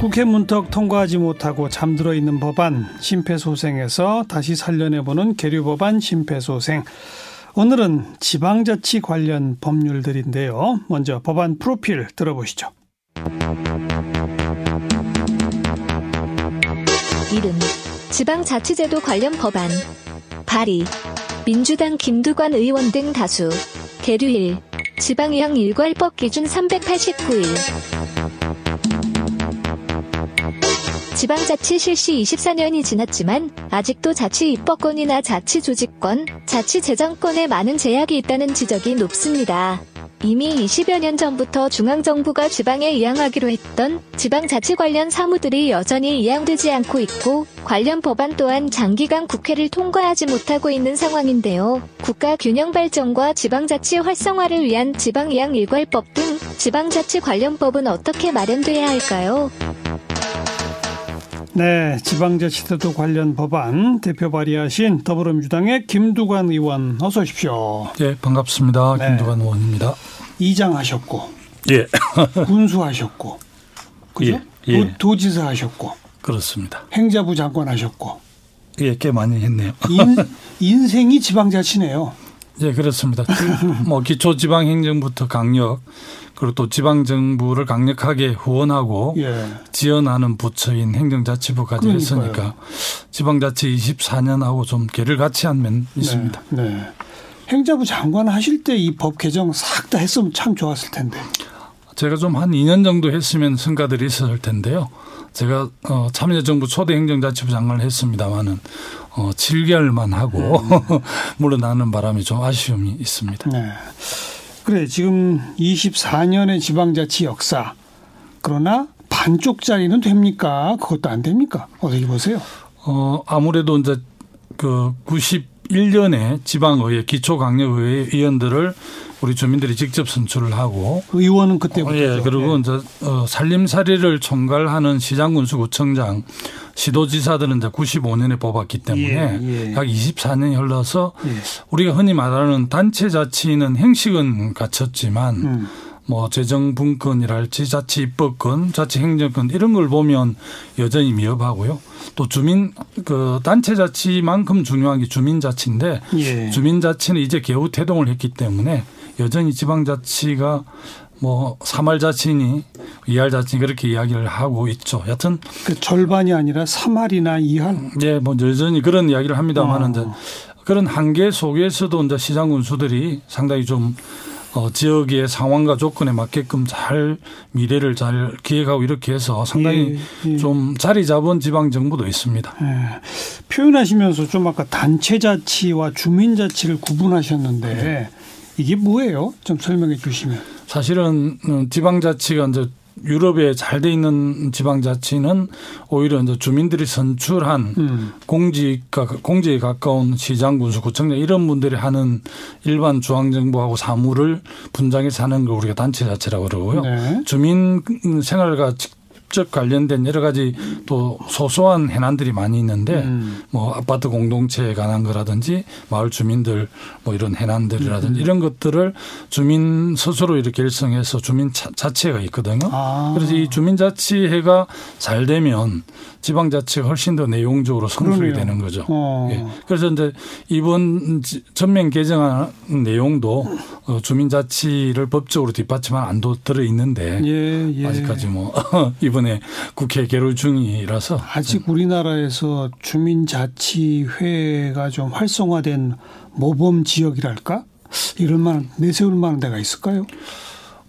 국회 문턱 통과하지 못하고 잠들어 있는 법안 심폐소생에서 다시 살려내보는 계류 법안 심폐소생. 오늘은 지방자치 관련 법률들인데요. 먼저 법안 프로필 들어보시죠. 이름 지방자치제도 관련 법안 발의 민주당 김두관 의원 등 다수 계류일 지방의학 일괄법 기준 389일 지방자치 실시 24년이 지났지만 아직도 자치 입법권이나 자치 조직권, 자치 재정권에 많은 제약이 있다는 지적이 높습니다. 이미 20여 년 전부터 중앙정부가 지방에 이양하기로 했던 지방자치 관련 사무들이 여전히 이양되지 않고 있고 관련 법안 또한 장기간 국회를 통과하지 못하고 있는 상황인데요. 국가 균형 발전과 지방자치 활성화를 위한 지방이양 일괄법 등 지방자치 관련법은 어떻게 마련돼야 할까요? 네, 지방자치제도 관련 법안 대표 발의하신 더불어민주당의 김두관 의원 어서 오십시오. 예, 반갑습니다. 네. 김두관 의원입니다. 이장 하셨고 예, 군수 하셨고 그죠? 예, 예. 도, 지사 하셨고 그렇습니다. 행자부 장관 하셨고 예, 꽤 많이 했네요. 인, 인생이 지방자치네요. 예, 그렇습니다. 뭐 기초 지방 행정부터 강력, 그리고 또 지방 정부를 강력하게 후원하고 예. 지원하는 부처인 행정자치부까지 그러니까요. 했으니까 지방자치 24년하고 좀 개를 같이 한 면 있습니다. 네, 네. 행자부 장관 하실 때 이 법 개정 싹 다 했으면 참 좋았을 텐데. 제가 좀 한 2년 정도 했으면 성과들이 있었을 텐데요. 제가 어, 참여정부 초대 행정자치부 장관을 했습니다마는 어, 7개월만 하고 물러나는 바람에 좀 아쉬움이 있습니다. 네. 그래 지금 24년의 지방자치 역사 그러나 반쪽짜리는 됩니까? 그것도 안 됩니까? 어떻게 보세요? 어, 아무래도 이제 그 91년에 지방의회, 기초강력의회 의원들을 우리 주민들이 직접 선출을 하고 의원은 그때부터. 어, 예, 그리고 이제 어, 살림살이를 총괄하는 시장군수구청장, 시도지사들은 이제 95년에 뽑았기 때문에 예, 예. 약 24년이 흘러서 예. 우리가 흔히 말하는 단체 자치는 행식은 갖췄지만 음. 뭐 재정분권이랄지 자치 입법권, 자치 행정권 이런 걸 보면 여전히 미흡하고요. 또 주민 그 단체 자치만큼 중요한 게 주민 자치인데 예. 주민 자치는 이제 개우 태동을 했기 때문에 여전히 지방 자치가 뭐 3할 자치니 2할 자치니 그렇게 이야기를 하고 있죠. 여튼 그 절반이 아니라 3할이나 2할. 예, 뭐 여전히 그런 이야기를 합니다만 어. 그런 한계 속에서도 이제 시장 군수들이 상당히 좀 어, 지역의 상황과 조건에 맞게끔 잘 미래를 잘 기획하고 이렇게 해서 상당히 예, 예. 좀 자리 잡은 지방 정부도 있습니다. 예. 표현하시면서 좀 아까 단체자치와 주민자치를 구분하셨는데 이게 뭐예요? 좀 설명해 주시면. 사실은 어, 지방자치가 이제 유럽에 잘 돼 있는 지방자치는 오히려 이제 주민들이 선출한 음. 공직과 공직에 가까운 시장, 군수, 구청장 이런 분들이 하는 일반 중앙정부하고 사무를 분장해서 하는 걸 우리가 단체자치라고 그러고요. 네. 주민 생활과 직 접 관련된 여러 가지 또 소소한 해난들이 많이 있는데 음. 뭐 아파트 공동체에 관한 거라든지 마을 주민들 뭐 이런 해난들이라든지 음. 이런 것들을 주민 스스로 이렇게 결성해서 주민 자- 자치회가 있거든요. 아. 그래서 이 주민 자치회가 잘 되면 지방 자치가 훨씬 더 내용적으로 성숙이 그러네요. 되는 거죠. 어. 예. 그래서 이제 이번 지- 전면 개정안 내용도 어, 주민 자치를 법적으로 뒷받침한 안도 들어 있는데 예, 예. 아직까지 뭐 이번 에 국회 개로 중이라서 아직 우리나라에서 주민자치회가 좀 활성화된 모범 지역이랄까? 이럴 만한 내세울 만한 데가 있을까요?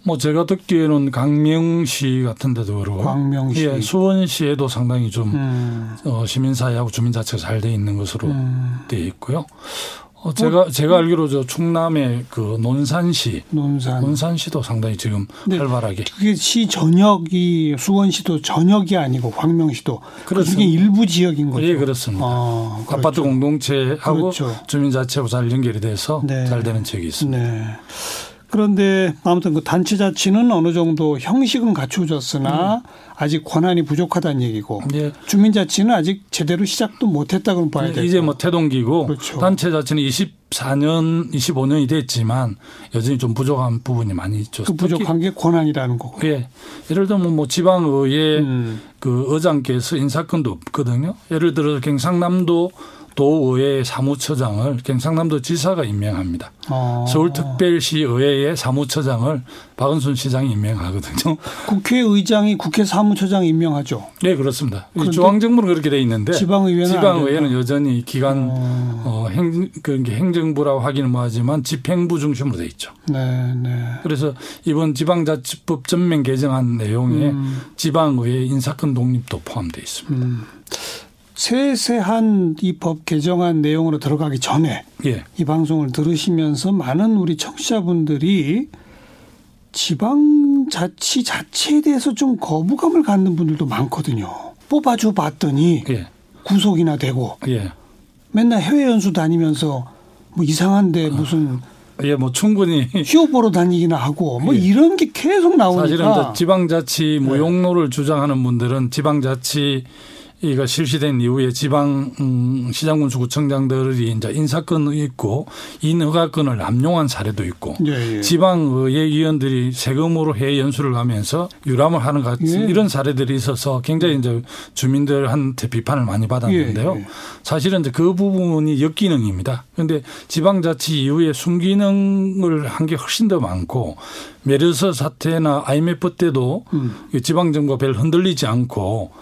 뭐 제가 듣기에는 강명시 같은 데도 그러고 광명시. 예, 수원시에도 상당히 좀 음. 어, 시민사회하고 주민자치가 잘 돼 있는 것으로 음. 돼 있고요. 어, 제가 제가 알기로 저 충남의 그 논산시 논산. 논산시도 상당히 지금 네. 활발하게 그게 시 전역이 수원시도 전역이 아니고 광명시도 그중에 그렇습니다. 일부 지역인 거죠. 예 그렇습니다. 아, 그렇죠. 아파트 공동체하고 그렇죠. 주민자치하고 잘 연결이 돼서 네. 잘 되는 지역이 있습니다. 네. 그런데 아무튼 그 단체 자치는 어느 정도 형식은 갖춰졌으나 아직 권한이 부족하다는 얘기고 예. 주민 자치는 아직 제대로 시작도 못했다고 봐야 되고 이제 뭐 태동기고 그렇죠. 단체 자치는 20 24년, 25년이 됐지만 여전히 좀 부족한 부분이 많이 있죠. 그 부족한 게 권한이라는 거고. 예. 예를 들면 뭐 지방의회 음. 그 의장께서 인사권도 없거든요. 예를 들어 경상남도 도의회 사무처장을 경상남도 지사가 임명합니다. 어. 서울특별시 의회의 사무처장을 박은순 시장이 임명하거든요. 국회의장이 국회 사무처장 임명하죠. 네, 그렇습니다. 중앙정부는 그렇게 돼 있는데 지방의회는 안 지방의회는. 여전히 기관 어. 어, 행, 그 행정부라고 하기는 뭐하지만 집행부 중심으로 돼 있죠. 네, 네. 그래서 이번 지방자치법 전면 개정안 내용에 음. 지방의회 인사권 독립도 포함되어 있습니다. 음. 세세한 이 법 개정안 내용으로 들어가기 전에 예. 이 방송을 들으시면서 많은 우리 청취자분들이 지방자치 자체에 대해서 좀 거부감을 갖는 분들도 많거든요. 뽑아줘 봤더니 예. 구속이나 되고 예. 맨날 해외 연수 다니면서 뭐 이상한데 무슨 예, 뭐 충분히 쇼 보러 다니기나 하고 뭐 예. 이런 게 계속 나오니까 사실은 지방자치 무용로를 주장하는 분들은 지방자치 이가 실시된 이후에 지방 음, 시장군수구청장들이 이제 인사권이 있고 인허가권을 남용한 사례도 있고 예, 예. 지방의회 의원들이 세금으로 해외 연수를 가면서 유람을 하는 같은 예. 이런 사례들이 있어서 굉장히 이제 주민들한테 비판을 많이 받았는데요. 예, 예. 사실은 이제 그 부분이 역기능입니다. 그런데 지방자치 이후에 순기능을 한 게 훨씬 더 많고 메르스 사태나 IMF 때도 음. 이 지방정부가 별 흔들리지 않고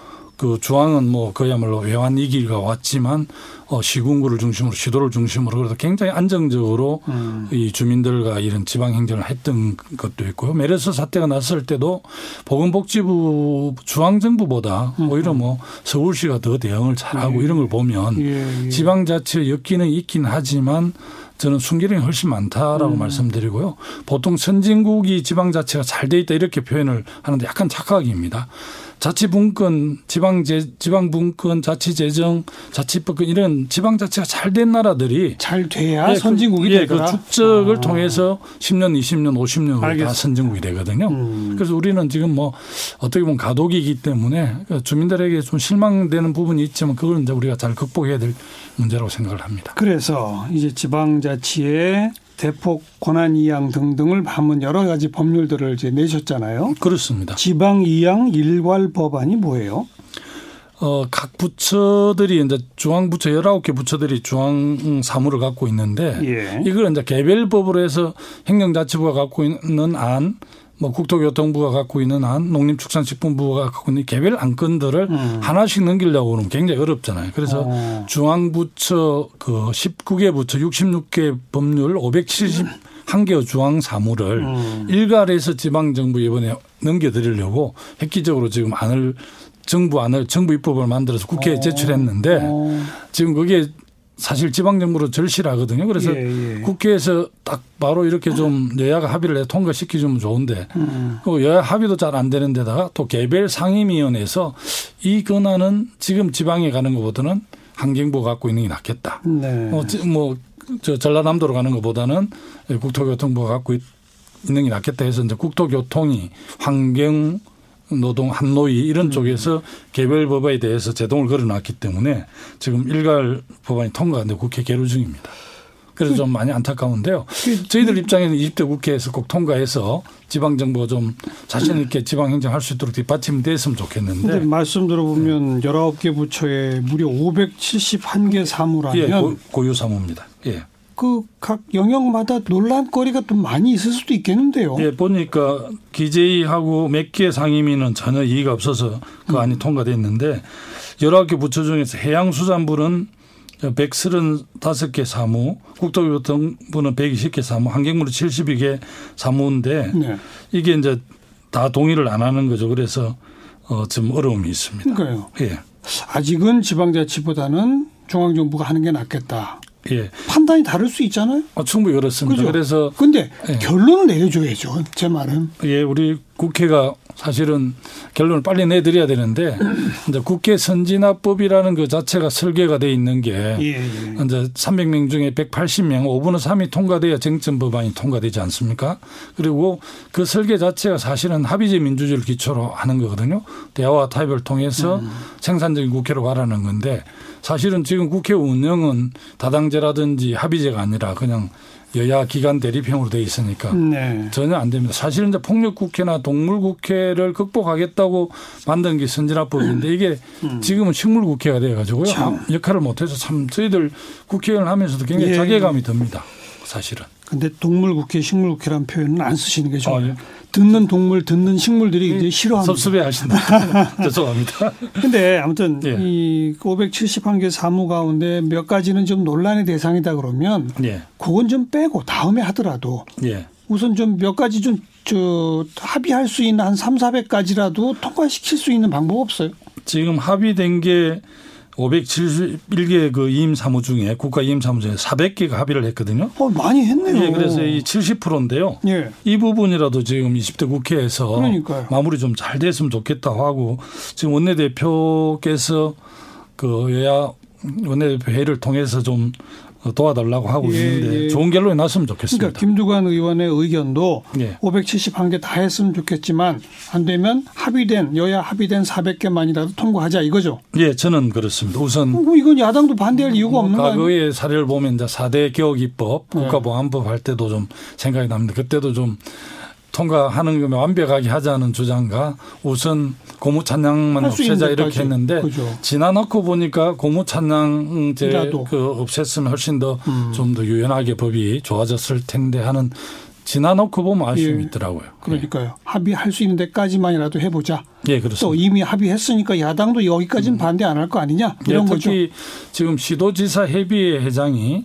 그 중앙은 뭐 그야말로 외환 위기가 왔지만 어 시군구를 중심으로 시도를 중심으로 그래서 굉장히 안정적으로 음. 이 주민들과 이런 지방 행정을 했던 것도 있고요. 메르스 사태가 났을 때도 보건복지부 중앙 정부보다 오히려 뭐 서울시가 더 대응을 잘하고 이런 걸 보면 예, 예. 지방자치 엮기는 있긴 하지만 저는 순기능이 훨씬 많다라고 음. 말씀드리고요. 보통 선진국이 지방자치가 잘 돼 있다 이렇게 표현을 하는데 약간 착각입니다. 자치분권, 지방제, 지방분권, 자치재정, 자치법권 이런 지방자치가 잘 된 나라들이 잘 돼야 예, 그- 선진국이 예, 되더라. 그 축적을 어. 통해서 10년, 20년, 50년 다 알겠습니다. 선진국이 되거든요. 음. 그래서 우리는 지금 뭐 어떻게 보면 가독이기 때문에 그 주민들에게 좀 실망되는 부분이 있지만 그걸 이제 우리가 잘 극복해야 될 문제라고 생각을 합니다. 그래서 이제 지방자치의 대폭 권한 이양 등등을 하면 여러 가지 법률들을 이제 내셨잖아요. 그렇습니다. 지방 이양 일괄 법안이 뭐예요? 어, 각 부처들이 이제 중앙부처 19개 부처들이 중앙 사무를 갖고 있는데 예. 이걸 이제 개별법으로 해서 행정자치부가 갖고 있는 안, 뭐 국토교통부가 갖고 있는 안, 농림축산식품부가 갖고 있는 개별 안건들을 음. 하나씩 넘기려고 그러면 굉장히 어렵잖아요. 그래서 어. 중앙부처 그 19개 부처 66개 법률 571개의 중앙 사무를 음. 일괄해서 지방정부 이번에 넘겨드리려고 획기적으로 지금 안을 정부 안을 정부 입법을 만들어서 국회에 어. 제출했는데 어. 지금 그게 사실 지방정부로 절실하거든요. 그래서 예, 예. 국회에서 딱 바로 이렇게 좀 여야가 합의를 해 통과시켜주면 좋은데 음. 그 여야 합의도 잘 안 되는 데다가 또 개별 상임위원회에서 이 권한은 지금 지방에 가는 것보다는 환경부가 갖고 있는 게 낫겠다. 네. 어, 지- 뭐, 저 전라남도로 가는 것보다는 국토교통부가 갖고 있- 있는 게 낫겠다 해서 이제 국토교통이 환경, 노동, 한노위 이런 음. 쪽에서 개별 법에 대해서 제동을 걸어놨기 때문에 지금 일괄 법안이 통과하는데 국회 계류 중입니다. 그래서 좀 많이 안타까운데요. 그- 저희들 입장에는 20대 국회에서 꼭 통과해서 지방 정부가 좀 자신 있게 지방 행정할 수 있도록 뒷받침 됐으면 근데 좋겠는데 말씀 들어보면 19개 부처에 무려 571개 예, 사무라면 고, 고유 사무입니다. 예. 그 각 영역마다 논란거리가 좀 많이 있을 수도 있겠는데요. 예, 보니까 기재위하고 몇 개 상임위는 전혀 이의가 없어서 그 안이 통과됐는데 여러 개 부처 중에서 해양수산부는 135개 사무, 국토교통부는 120개 사무, 환경부는 72개 사무인데 네. 이게 이제 다 동의를 안 하는 거죠. 그래서 어, 좀 어려움이 있습니다. 그러니까요. 예. 아직은 지방자치보다는 중앙정부가 하는 게 낫겠다. 예. 판단이 다를 수 있잖아요. 어, 충분히 그렇습니다. 그죠? 그래서 근데 예. 결론을 내려줘야죠. 제 말은. 예, 우리 국회가 사실은 결론을 빨리 내드려야 되는데 이제 국회 선진화법이라는 그 자체가 설계가 돼 있는 게 예, 예. 이제 300명 중에 180명, 5분의 3이 통과돼야 쟁점 법안이 통과되지 않습니까? 그리고 그 설계 자체가 사실은 합의제 민주주의를 기초로 하는 거거든요. 대화와 타협을 통해서 음. 생산적인 국회로 가라는 건데 사실은 지금 국회 운영은 다당제라든지 합의제가 아니라 그냥 여야 기관 대립형으로 돼 있으니까 네. 전혀 안 됩니다. 사실은 이제 폭력 국회나 동물 국회를 극복하겠다고 만든 게 선진화법인데 이게 지금은 식물 국회가 돼 가지고요. 음. 참. 역할을 못 해서 참 저희들 국회의원 하면서도 굉장히 예. 자괴감이 듭니다. 사실은. 근데 동물국회, 식물국회란 표현은 안 쓰시는 게 좋아요. 아, 예. 듣는 동물, 듣는 식물들이 이제 싫어합니다. 섭섭해 하신다. 죄송합니다. 근데 아무튼 예. 이 571개 사무 가운데 몇 가지는 좀 논란의 대상이다 그러면 예. 그건 좀 빼고 다음에 하더라도 예. 우선 좀 몇 가지 좀 저 합의할 수 있는 한 3, 400가지라도 통과시킬 수 있는 방법 없어요? 지금 합의된 게 571개 그 이임 사무 중에 국가 이임 사무 중에 400개가 합의를 했거든요. 어, 많이 했네요. 예, 그래서 이 70%인데요. 예. 이 부분이라도 지금 20대 국회에서 그러니까요. 마무리 좀 잘 됐으면 좋겠다고 하고 지금 원내대표께서 그 여야 원내대표 회의를 통해서 좀 도와달라고 하고 예, 있는데 예. 좋은 결론이 났으면 좋겠습니다. 그러니까 김두관 의원의 의견도 예. 571개 다 했으면 좋겠지만 안 되면 합의된 여야 합의된 400개만이라도 통과하자 이거죠. 예, 저는 그렇습니다. 우선 어, 이건 야당도 반대할 이유가 없는 거 아니에요? 과거의 사례를 보면 이제 4대 개혁 입법, 네. 국가보안법 할 때도 좀 생각이 납니다. 그때도 좀 통과하는 거면 완벽하게 하자는 주장과 우선 고무 찬양만 할수 있는 없애자 이렇게. 했는데 그죠. 지나놓고 보니까 고무 찬양제 이라도. 그 없앴으면 훨씬 더좀 음. 더 유연하게 법이 좋아졌을 텐데 하는 지나놓고 보면 아쉬움이 예. 있더라고요. 그러니까요. 합의할 수 있는 데까지만이라도 해보자. 예, 또 그렇습니다. 이미 합의했으니까 야당도 여기까지는 반대 안 할 거 아니냐 이런 예, 거죠. 특히 지금 시도지사 협의회 회장이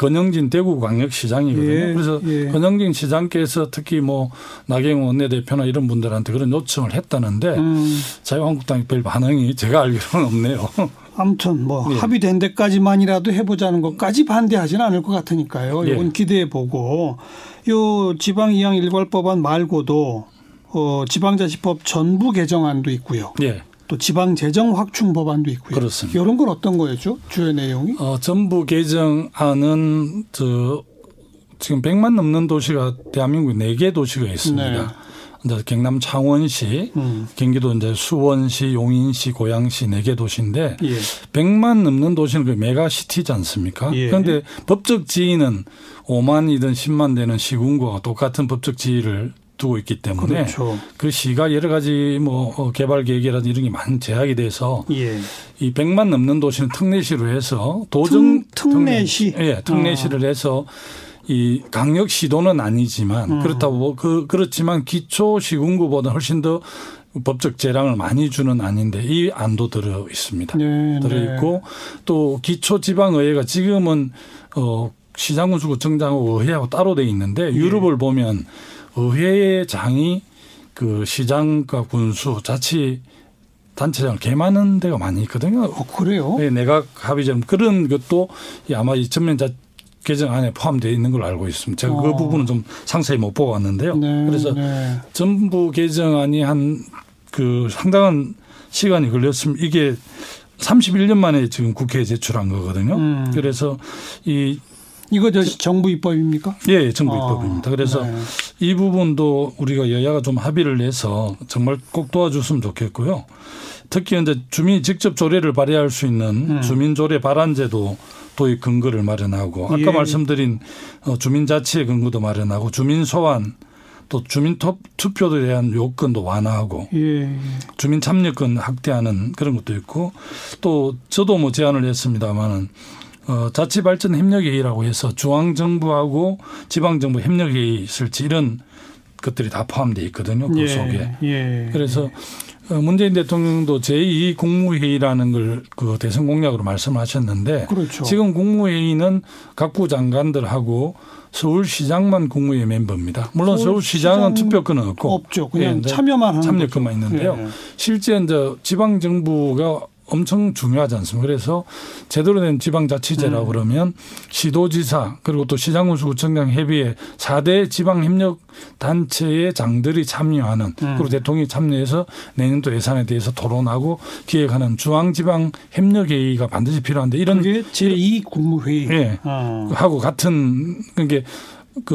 건영진 대구광역시장이거든요. 예, 그래서 예. 건영진 시장께서 특히 뭐 나경원 원내대표나 이런 분들한테 그런 요청을 했다는데 음, 자유한국당이 별 반응이 제가 알기로는 없네요. 아무튼 뭐 예. 합의된 데까지만이라도 해보자는 것까지 반대하지는 않을 것 같으니까요. 예. 이건 기대해 보고 요 지방 이양 일괄 법안 말고도 어, 지방자치법 전부 개정안도 있고요. 예. 또 지방 재정 확충 법안도 있고요. 그렇습니다. 이런 건 어떤 거였죠? 주요 내용이? 어, 전부 개정안은 저 지금 100만 넘는 도시가 대한민국 4개 도시가 있습니다. 네. 이제 경남 창원시, 음. 경기도 이제 수원시, 용인시, 고양시 4개 도시인데 예. 100만 넘는 도시는 그 메가시티지 않습니까? 예. 그런데 법적 지위는 5만이든 10만 되는 시군구와 똑같은 법적 지위를 두고 있기 때문에 그렇죠. 그 시가 여러 가지 뭐 어, 개발 계획이라든지 이런 게 많이 제약이 돼서 예. 이 100만 넘는 도시는 특례시로 해서 도정 특- 특례시? 특례, 예, 특례시를 해서 이 강력 시도는 아니지만 음. 그렇다고 뭐그 그렇지만 기초 시군구보다 훨씬 더 법적 재량을 많이 주는 안인데 이 안도 들어 있습니다. 네, 들어 네. 있고 또 기초 지방 의회가 지금은 어 시장군수구 정장하고 의회하고 따로 돼 있는데 예. 유럽을 보면 의회의 장이 그 시장과 군수 자치 단체장을 개많은 데가 많이 있거든요. 어, 그래요? 네, 내각 합의점 그런 것도 이 아마 이 전면 자 개정 안에 포함되어 있는 걸로 알고 있습니다. 제가 어. 그 부분은 좀 상세히 못 보고 왔는데요. 네, 그래서 네. 전부 개정안이 한 그 상당한 시간이 걸렸으면 이게 31년 만에 지금 국회에 제출한 거거든요. 음. 그래서 이 이거 저 정부 입법입니까? 예, 정부 어, 입법입니다. 그래서 네. 이 부분도 우리가 여야가 좀 합의를 해서 정말 꼭 도와줬으면 좋겠고요. 특히 이제 주민이 직접 조례를 발의할 수 있는 음. 주민 조례 발안제도 도입 근거를 마련하고 아까 예. 말씀드린 어, 주민 자치의 근거도 마련하고 주민 소환 또 주민 투- 투표에 대한 요건도 완화하고 예. 주민 참여권 확대하는 그런 것도 있고 또 저도 뭐 제안을 했습니다마는 어, 자치발전 협력회의라고 해서 중앙정부하고 지방정부 협력회의 있을지 이런 것들이 다 포함되어 있거든요. 그 예. 속에. 예. 그래서 어, 문재인 대통령도 제2 국무회의라는 걸 그 대선 공약으로 말씀하셨는데 그렇죠. 지금 국무회의는 각부 장관들하고 서울시장만 국무회의 멤버입니다. 물론 서울시장 서울시장은 투표권은 없고 없죠. 그냥 예, 네. 참여만 참여권만. 있는데요. 예. 실제 이제 지방 정부가 엄청 중요하지 않습니까? 그래서 제대로 된 지방자치제라고 음. 그러면 시도지사 그리고 또 시장군수구청장 협의회 4대 지방협력 단체의 장들이 참여하는 음. 그리고 대통령이 참여해서 내년도 예산에 대해서 토론하고 기획하는 중앙지방협력회의가 반드시 필요한데 이런 그게 제2 국무회의. 예. 어. 하고 같은 그게 그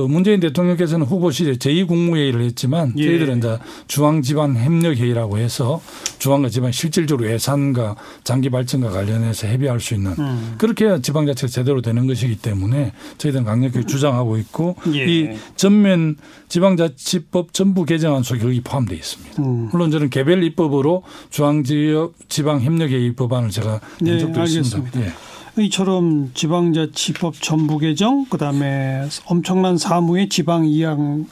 문재인 대통령께서는 후보 시절에 제2국무회의를 했지만 예. 저희들은 이제 중앙지방협력회의라고 해서 중앙과 지방 실질적으로 예산과 장기 발전과 관련해서 협의할 수 있는 음. 그렇게 해야 지방자치가 제대로 되는 것이기 때문에 저희들은 강력히 주장하고 있고 예. 이 전면 지방자치법 전부 개정안 속에 거기 포함되어 있습니다. 음. 물론 저는 개별 입법으로 중앙지역 지방협력회의 법안을 제가 낸 네, 적도 있습니다. 알겠습니다. 예. 이처럼 지방자치법 전부 개정, 그다음에 엄청난 사무의 지방 이양을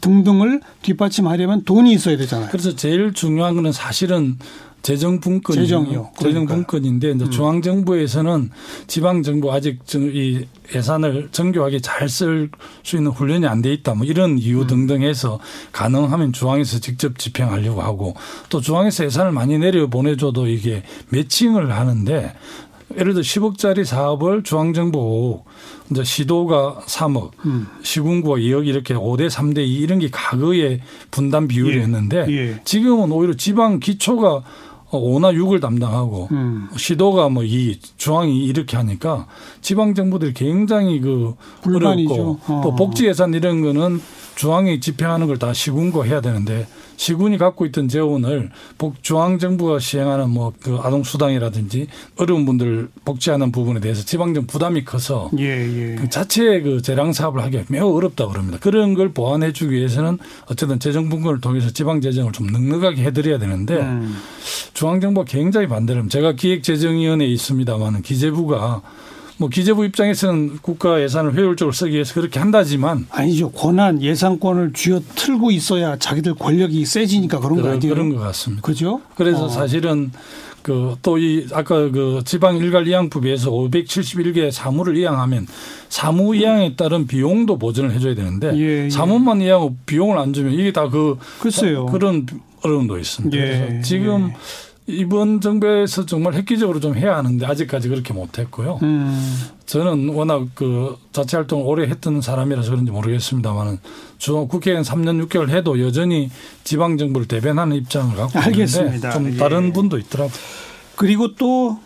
등등을 뒷받침하려면 돈이 있어야 되잖아요. 그래서 제일 중요한 거는 사실은 재정 분권 재정이요. 재정. 음. 분권인데 이제 중앙 정부에서는 지방 정부 아직 정- 이 예산을 정교하게 잘 쓸 수 있는 훈련이 안 돼 있다 뭐 이런 음. 이유 등등 해서 가능하면 중앙에서 직접 집행하려고 하고 또 중앙에서 예산을 많이 내려 보내줘도 이게 매칭을 하는데 예를 들어 10억짜리 사업을 중앙정부 이제 시도가 3억, 음. 시군구가 2억 이렇게 5대 3대 2 이런 게 과거의 분담 비율이었는데 예. 지금은 오히려 지방 기초가 5나 6을 담당하고 음. 시도가 뭐 이 중앙이 이렇게 하니까 지방 정부들이 굉장히 그 불만이죠. 어렵고 어. 또 복지 예산 이런 거는 중앙이 집행하는 걸 다 시군과 해야 되는데 시군이 갖고 있던 재원을 복 중앙 정부가 시행하는 뭐 그 아동 수당이라든지 어려운 분들 복지하는 부분에 대해서 지방 정 부담이 커서 예, 예. 그 자체의 그 재량 사업을 하기가 매우 어렵다고 그럽니다. 그런 걸 보완해 주기 위해서는 어쨌든 재정 분권을 통해서 지방 재정을 좀 넉넉하게 해드려야 되는데 음. 중앙정부가 굉장히 반대를 합니다. 제가 기획재정위원회에 있습니다만 기재부가 뭐 기재부 입장에서는 국가 예산을 효율적으로 쓰기 위해서 그렇게 한다지만 아니죠. 권한 예산권을 쥐어 틀고 있어야 자기들 권력이 세지니까 그런 거 그런, 아니에요? 그런 것 같습니다. 그죠? 그래서 어. 사실은 그 또 이 아까 그 지방 일괄 이양법에서 571개 사무를 이양하면 사무 이양에 따른 비용도 보전을 해줘야 되는데 예, 예. 사무만 이양하고 비용을 안 주면 이게 다 그 글쎄요. 그런 어려움도 있습니다. 예, 그래서 지금 이번 정부에서 정말 획기적으로 좀 해야 하는데 아직까지 그렇게 못했고요. 음. 저는 워낙 그 자치 활동을 오래 했던 사람이라서 그런지 모르겠습니다만은 주 국회의원 3년 6개월 해도 여전히 지방 정부를 대변하는 입장을 갖고 알겠습니다. 있는데 좀 예. 다른 분도 있더라고요. 그리고 또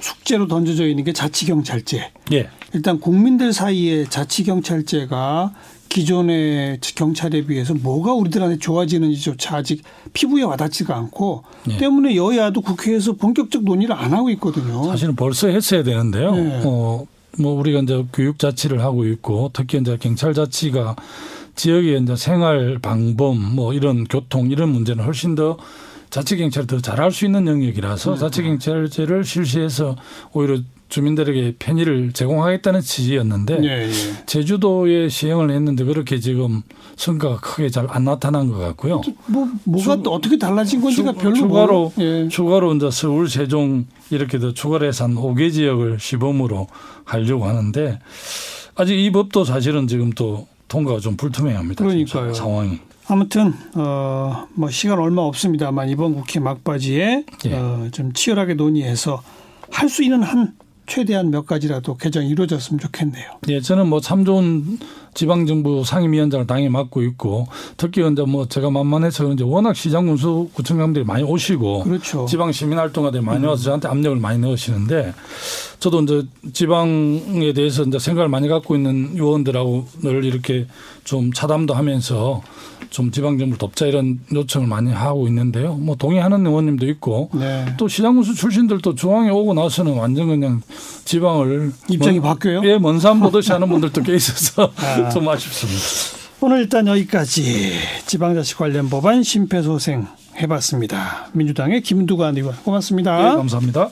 숙제로 던져져 있는 게 자치경찰제. 예. 일단 국민들 사이에 자치경찰제가 기존의 경찰에 비해서 뭐가 우리들한테 좋아지는지조차 아직 피부에 와닿지가 않고 예. 때문에 여야도 국회에서 본격적 논의를 안 하고 있거든요. 사실은 벌써 했어야 되는데요. 네. 어, 뭐 우리가 이제 교육 자치를 하고 있고 특히 이제 경찰 자치가 지역의 이제 생활 방범 뭐 이런 교통 이런 문제는 훨씬 더 자치 경찰이 더 잘할 수 있는 영역이라서 음. 자치 경찰제를 실시해서 오히려 주민들에게 편의를 제공하겠다는 취지였는데 예, 예. 제주도에 시행을 했는데 그렇게 지금 성과가 크게 잘 안 나타난 것 같고요. 뭐 뭐가 또 어떻게 달라진 건지가 추- 별로 추가로 예. 추가로 이제 서울 세종 이렇게 더 추가로 해서 한 5개 지역을 시범으로 하려고 하는데 아직 이 법도 사실은 지금 또 통과가 좀 불투명합니다. 그러니까요. 상황이. 아무튼 어 뭐 시간 얼마 없습니다만 이번 국회 막바지에 예. 어, 좀 치열하게 논의해서 할 수 있는 한 최대한 몇 가지라도 개정이 이루어졌으면 좋겠네요. 예, 저는 뭐 참 좋은 지방정부 상임위원장을 당연히 맡고 있고 특히 이제 뭐 제가 만만해서 이제 워낙 시장 군수 구청장들이 많이 오시고 그렇죠. 지방 시민 활동가들이 많이 와서 저한테 압력을 많이 넣으시는데 저도 이제 지방에 대해서 이제 생각을 많이 갖고 있는 의원들하고 늘 이렇게 좀 차담도 하면서 좀 지방 정부를 돕자 이런 요청을 많이 하고 있는데요. 뭐 동의하는 의원님도 있고 네. 또 시장군수 출신들도 중앙에 오고 나서는 완전 그냥 지방을 입장이 먼- 바뀌어요? 예, 먼산 보듯이 하는 분들도 꽤 있어서 아. 좀 아쉽습니다. 오늘 일단 여기까지 지방자치 관련 법안 심폐소생 해봤습니다. 민주당의 김두관 의원 고맙습니다. 예, 감사합니다.